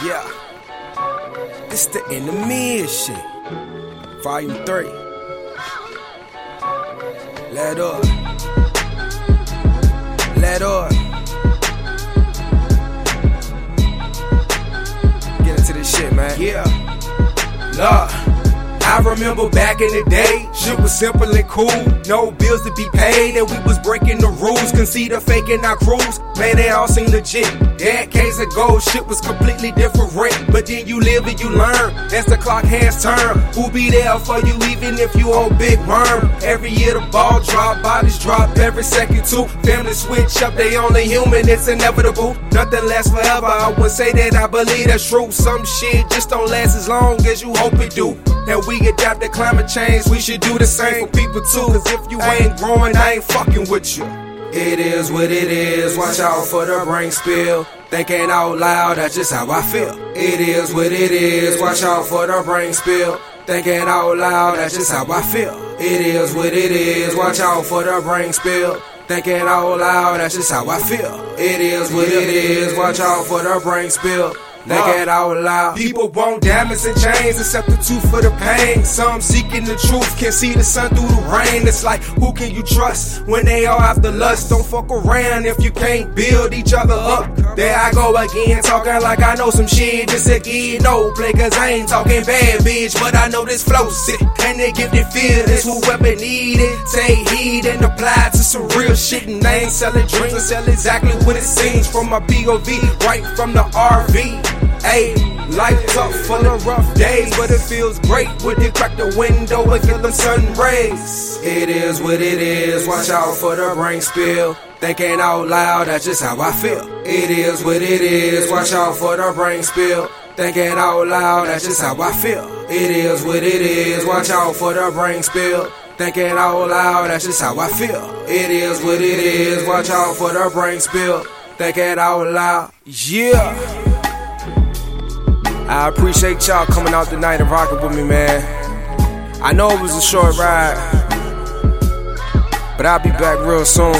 Yeah. This the enemy shit. Volume 3. Let up. Let up. Get into this shit, man. Yeah. Love. I remember back in the day, shit was simple and cool. No bills to be paid, and we was breaking the rules. Concede faking our crews. Man, they all seem legit. Decades ago, shit was completely different. But then you live and you learn. As the clock hands turn, who'll be there for you even if you own big worm? Every year the ball drop, bodies drop every second too. Family switch up, they only human, it's inevitable. Nothing lasts forever. I would say that I believe that's true. Some shit just don't last as long as you hope it do. And we adapt to climate change, we should do the same for people too. Cause if you ain't growing, I ain't fucking with you. It is what it is, watch out for the brain spill. Thinking out loud, that's just how I feel. It is what it is, watch out for the brain spill. Thinking out loud, that's just how I feel. It is what it is, watch out for the brain spill. Thinking out loud, that's just how I feel. It is what it is, watch out for the brain spill. Naked out loud. People want diamonds and chains, except the two for the pain. Some seeking the truth, can see the sun through the rain. It's like, who can you trust when they all after lust? Don't fuck around if you can't build each other up. There I go again, talking like I know some shit. Just again, no play, cause I ain't talking bad, bitch. But I know this flow sick, and they give it feel this whoever need it. Take heed and apply to some real shit. And I ain't selling dreams, I sell exactly what it seems from my POV, right from the RV. Life tough, full of rough days, but it feels great when you crack the window and get them sun rays. It is what it is, watch out for the brain spill. Thinking out loud, that's just how I feel. It is what it is, watch out for the brain spill. Thinking out loud, that's just how I feel. It is what it is, watch out for the brain spill. Thinking out loud, that's just how I feel. It is what it is, watch out for the brain spill. Thinking out loud, yeah. I appreciate y'all coming out tonight and rocking with me, man. I know it was a short ride, but I'll be back real soon.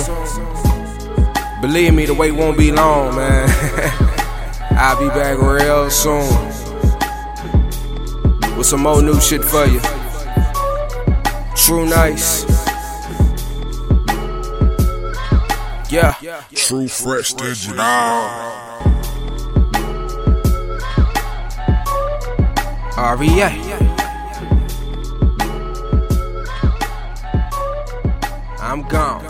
Believe me, the wait won't be long, man. I'll be back real soon with some more new shit for you. Tru Nyce. Yeah. True fresh digital. REA. I'm gone.